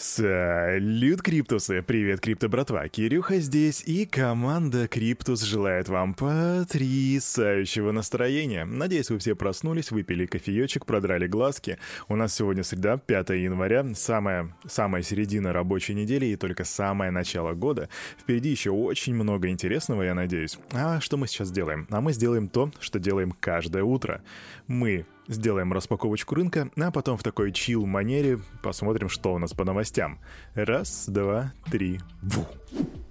Салют, Криптусы! Привет, Крипто братва! Кирюха здесь, и команда Криптус желает вам потрясающего настроения. Надеюсь, вы все проснулись, выпили кофеечек, продрали глазки. У нас сегодня среда, 5 января, самая, самая середина рабочей недели и только самое начало года. Впереди еще очень много интересного, я надеюсь. А что мы сейчас делаем? А мы сделаем то, что делаем каждое утро. Мы Сделаем распаковочку рынка, а потом в такой чил манере посмотрим, что у нас по новостям. Раз, два, три, ву.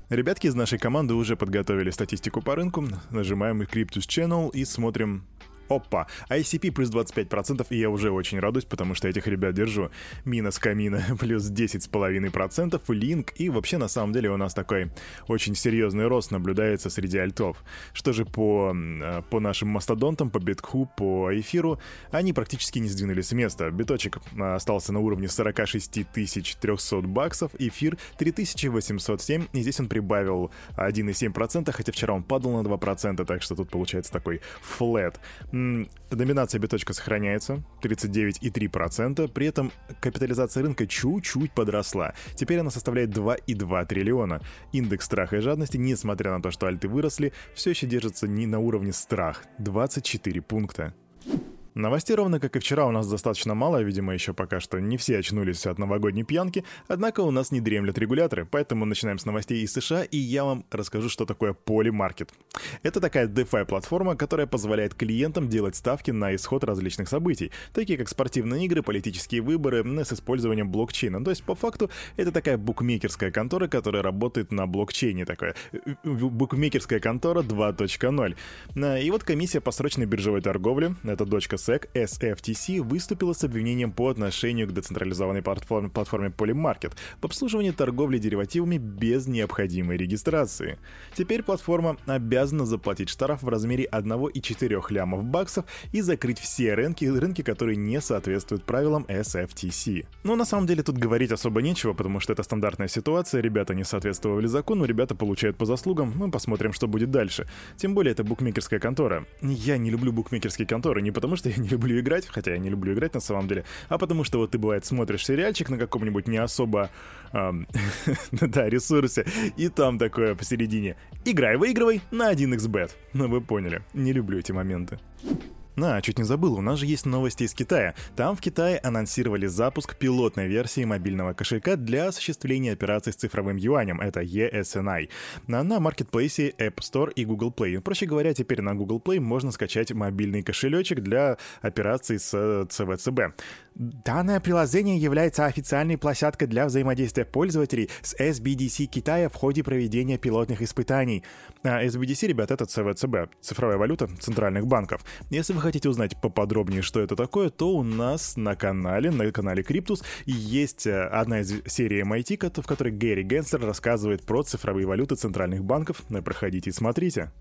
Ребятки из нашей команды уже подготовили статистику по рынку. Нажимаем Cryptus Channel и смотрим Опа, ICP плюс 25%, и я уже очень радуюсь, потому что этих ребят держу. Минус Камина плюс 10,5%, Link, и вообще на самом деле у нас такой очень серьезный рост наблюдается среди альтов. Что же по, э, по нашим мастодонтам, по битку, по эфиру, они практически не сдвинулись с места. Биточек э, остался на уровне 46 300 баксов, эфир 3807, и здесь он прибавил 1,7%, хотя вчера он падал на 2%, так что тут получается такой флет. Доминация биточка сохраняется, 39,3%, при этом капитализация рынка чуть-чуть подросла. Теперь она составляет 2,2 триллиона. Индекс страха и жадности, несмотря на то, что альты выросли, все еще держится не на уровне страх, 24 пункта. Новостей ровно как и вчера у нас достаточно мало, видимо, еще пока что не все очнулись от новогодней пьянки, однако у нас не дремлят регуляторы, поэтому начинаем с новостей из США, и я вам расскажу, что такое Polymarket. Это такая DeFi платформа, которая позволяет клиентам делать ставки на исход различных событий, такие как спортивные игры, политические выборы с использованием блокчейна. То есть, по факту, это такая букмекерская контора, которая работает на блокчейне, такая э, э, букмекерская контора 2.0. И вот комиссия по срочной биржевой торговле, это дочка SEC SFTC выступила с обвинением по отношению к децентрализованной платформе, платформе Polymarket в обслуживании торговли деривативами без необходимой регистрации. Теперь платформа обязана заплатить штраф в размере 1,4 лямов баксов и закрыть все рынки, рынки, которые не соответствуют правилам SFTC. Но на самом деле тут говорить особо нечего, потому что это стандартная ситуация, ребята не соответствовали закону, ребята получают по заслугам, мы посмотрим, что будет дальше. Тем более это букмекерская контора. Я не люблю букмекерские конторы не потому, что не люблю играть, хотя я не люблю играть на самом деле, а потому что вот ты, бывает, смотришь сериальчик на каком-нибудь не особо, эм, да, ресурсе, и там такое посередине. Играй, выигрывай на 1xbet. Ну вы поняли, не люблю эти моменты. На, чуть не забыл, у нас же есть новости из Китая. Там в Китае анонсировали запуск пилотной версии мобильного кошелька для осуществления операций с цифровым юанем, это ESNI, на, на маркетплейсе App Store и Google Play. Проще говоря, теперь на Google Play можно скачать мобильный кошелечек для операций с ЦВЦБ. Данное приложение является официальной площадкой для взаимодействия пользователей с SBDC Китая в ходе проведения пилотных испытаний. А SBDC, ребят, это ЦВЦБ, цифровая валюта центральных банков. Если вы хотите узнать поподробнее, что это такое, то у нас на канале, на канале Криптус, есть э, одна из серий MIT, в которой Гэри Генслер рассказывает про цифровые валюты центральных банков. Проходите и смотрите.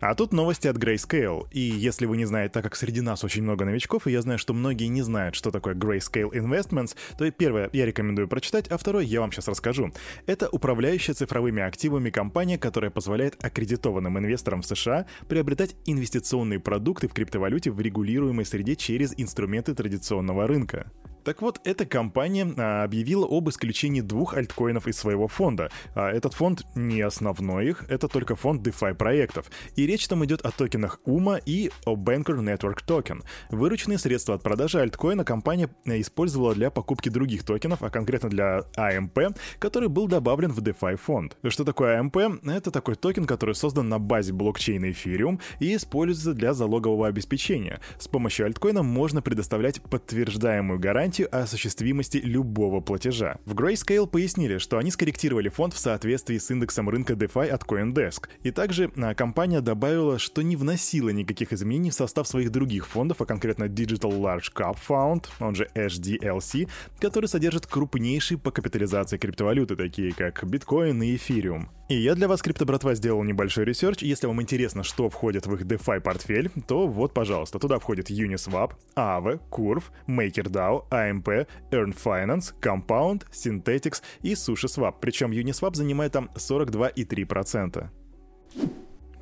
А тут новости от Grayscale. И если вы не знаете, так как среди нас очень много новичков, и я знаю, что многие не знают, что такое Grayscale Investments, то первое, я рекомендую прочитать, а второе, я вам сейчас расскажу. Это управляющая цифровыми активами компания, которая позволяет аккредитованным инвесторам в США приобретать инвестиционные продукты в криптовалюте в регулируемой среде через инструменты традиционного рынка. Так вот, эта компания а, объявила об исключении двух альткоинов из своего фонда. А этот фонд не основной их, это только фонд DeFi проектов. И речь там идет о токенах UMA и о Banker Network Token. Вырученные средства от продажи альткоина компания использовала для покупки других токенов, а конкретно для AMP, который был добавлен в DeFi фонд. Что такое AMP? Это такой токен, который создан на базе блокчейна Ethereum и используется для залогового обеспечения. С помощью альткоина можно предоставлять подтверждаемую гарантию гарантию осуществимости любого платежа. В Grayscale пояснили, что они скорректировали фонд в соответствии с индексом рынка DeFi от CoinDesk. И также а, компания добавила, что не вносила никаких изменений в состав своих других фондов, а конкретно Digital Large Cap Fund, он же GDLC, который содержит крупнейшие по капитализации криптовалюты, такие как биткоин и эфириум. И я для вас, крипто-братва, сделал небольшой research. Если вам интересно, что входит в их DeFi портфель, то вот, пожалуйста, туда входит Uniswap, Aave, Curve, MakerDAO, AMP, Yearn Finance, Compound, Synthetix и SushiSwap. Причем Uniswap занимает там 42,3%.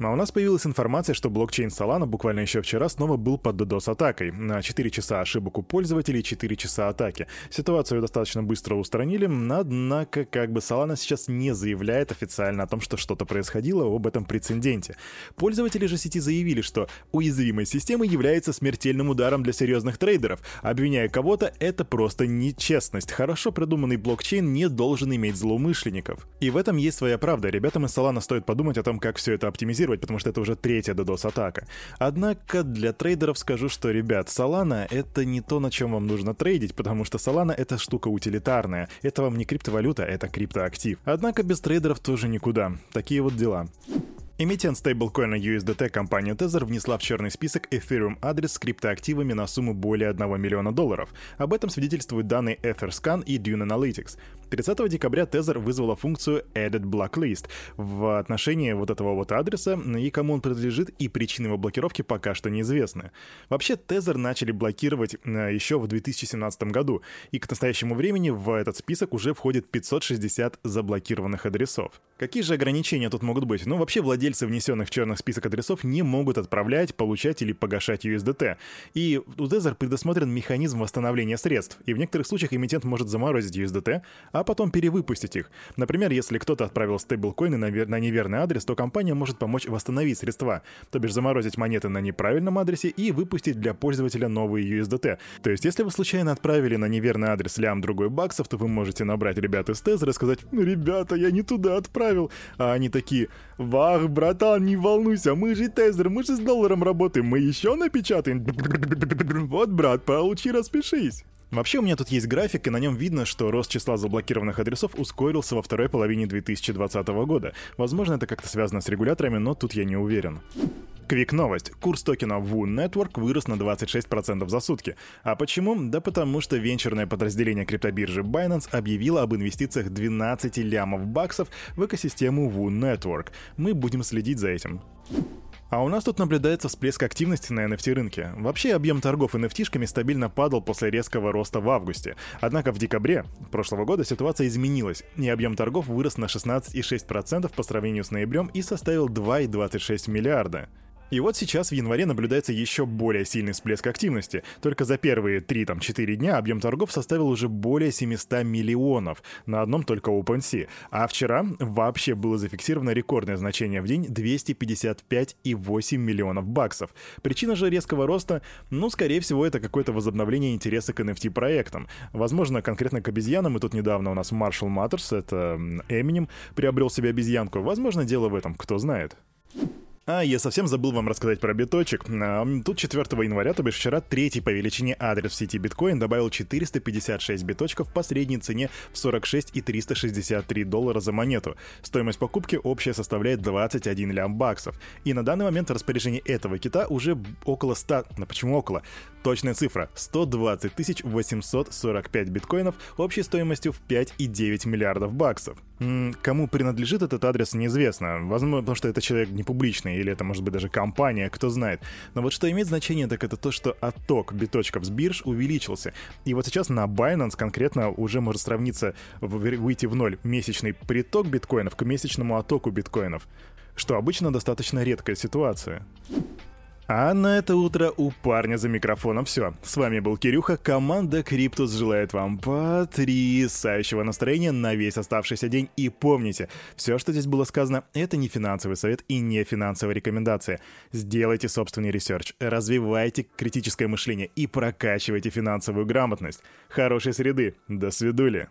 А у нас появилась информация, что блокчейн Solana буквально еще вчера снова был под DDoS-атакой. На 4 часа ошибок у пользователей, 4 часа атаки. Ситуацию достаточно быстро устранили, однако как бы Solana сейчас не заявляет официально о том, что что-то происходило об этом прецеденте. Пользователи же сети заявили, что уязвимость системы является смертельным ударом для серьезных трейдеров. Обвиняя кого-то, это просто нечестность. Хорошо придуманный блокчейн не должен иметь злоумышленников. И в этом есть своя правда. Ребятам из Solana стоит подумать о том, как все это оптимизировать анализировать, потому что это уже третья DDoS-атака. Однако для трейдеров скажу, что, ребят, Solana — это не то, на чем вам нужно трейдить, потому что Solana — это штука утилитарная. Это вам не криптовалюта, это криптоактив. Однако без трейдеров тоже никуда. Такие вот дела. Эмитент стейблкоина USDT компания Tether внесла в черный список Ethereum адрес с криптоактивами на сумму более 1 миллиона долларов. Об этом свидетельствуют данные Etherscan и Dune Analytics. 30 декабря Tether вызвала функцию Added Blacklist в отношении вот этого вот адреса, и кому он принадлежит, и причины его блокировки пока что неизвестны. Вообще, Tether начали блокировать э, еще в 2017 году, и к настоящему времени в этот список уже входит 560 заблокированных адресов. Какие же ограничения тут могут быть? Ну, вообще, владельцы внесенных в черный список адресов не могут отправлять, получать или погашать USDT. И у Tether предусмотрен механизм восстановления средств, и в некоторых случаях эмитент может заморозить USDT, а потом перевыпустить их. Например, если кто-то отправил стейблкоины на, неверный адрес, то компания может помочь восстановить средства, то бишь заморозить монеты на неправильном адресе и выпустить для пользователя новые USDT. То есть, если вы случайно отправили на неверный адрес лям другой баксов, то вы можете набрать ребят из Тезера и сказать, ну, ребята, я не туда отправил. А они такие, вах, братан, не волнуйся, мы же Тезер, мы же с долларом работаем, мы еще напечатаем. Вот, брат, получи, распишись. Вообще у меня тут есть график, и на нем видно, что рост числа заблокированных адресов ускорился во второй половине 2020 года. Возможно, это как-то связано с регуляторами, но тут я не уверен. Квик новость. Курс токена WU Network вырос на 26% за сутки. А почему? Да потому что венчурное подразделение криптобиржи Binance объявило об инвестициях 12 лямов баксов в экосистему WU Network. Мы будем следить за этим. А у нас тут наблюдается всплеск активности на NFT-рынке. Вообще объем торгов NFT-шками стабильно падал после резкого роста в августе. Однако в декабре прошлого года ситуация изменилась, и объем торгов вырос на 16,6% по сравнению с ноябрем и составил 2,26 миллиарда. И вот сейчас в январе наблюдается еще более сильный всплеск активности. Только за первые 3-4 дня объем торгов составил уже более 700 миллионов на одном только OpenSea. А вчера вообще было зафиксировано рекордное значение в день 255,8 миллионов баксов. Причина же резкого роста, ну, скорее всего, это какое-то возобновление интереса к NFT-проектам. Возможно, конкретно к обезьянам, и тут недавно у нас Marshall Matters, это Eminem, приобрел себе обезьянку. Возможно, дело в этом, кто знает. А, я совсем забыл вам рассказать про биточек. Тут 4 января, то бишь вчера, третий по величине адрес в сети биткоин добавил 456 биточков по средней цене в 46 и 363 доллара за монету. Стоимость покупки общая составляет 21 лям баксов. И на данный момент распоряжение этого кита уже около 100... Ну почему около? Точная цифра — 120 845 биткоинов общей стоимостью в 5,9 миллиардов баксов. Кому принадлежит этот адрес, неизвестно. Возможно, потому что это человек не публичный, или это может быть даже компания, кто знает. Но вот что имеет значение, так это то, что отток биточков с бирж увеличился. И вот сейчас на Binance конкретно уже может сравниться, выйти в ноль месячный приток биткоинов к месячному оттоку биткоинов, что обычно достаточно редкая ситуация. А на это утро у парня за микрофоном все. С вами был Кирюха, команда Криптус желает вам потрясающего настроения на весь оставшийся день. И помните, все, что здесь было сказано, это не финансовый совет и не финансовая рекомендация. Сделайте собственный research, развивайте критическое мышление и прокачивайте финансовую грамотность. Хорошей среды, до свидули.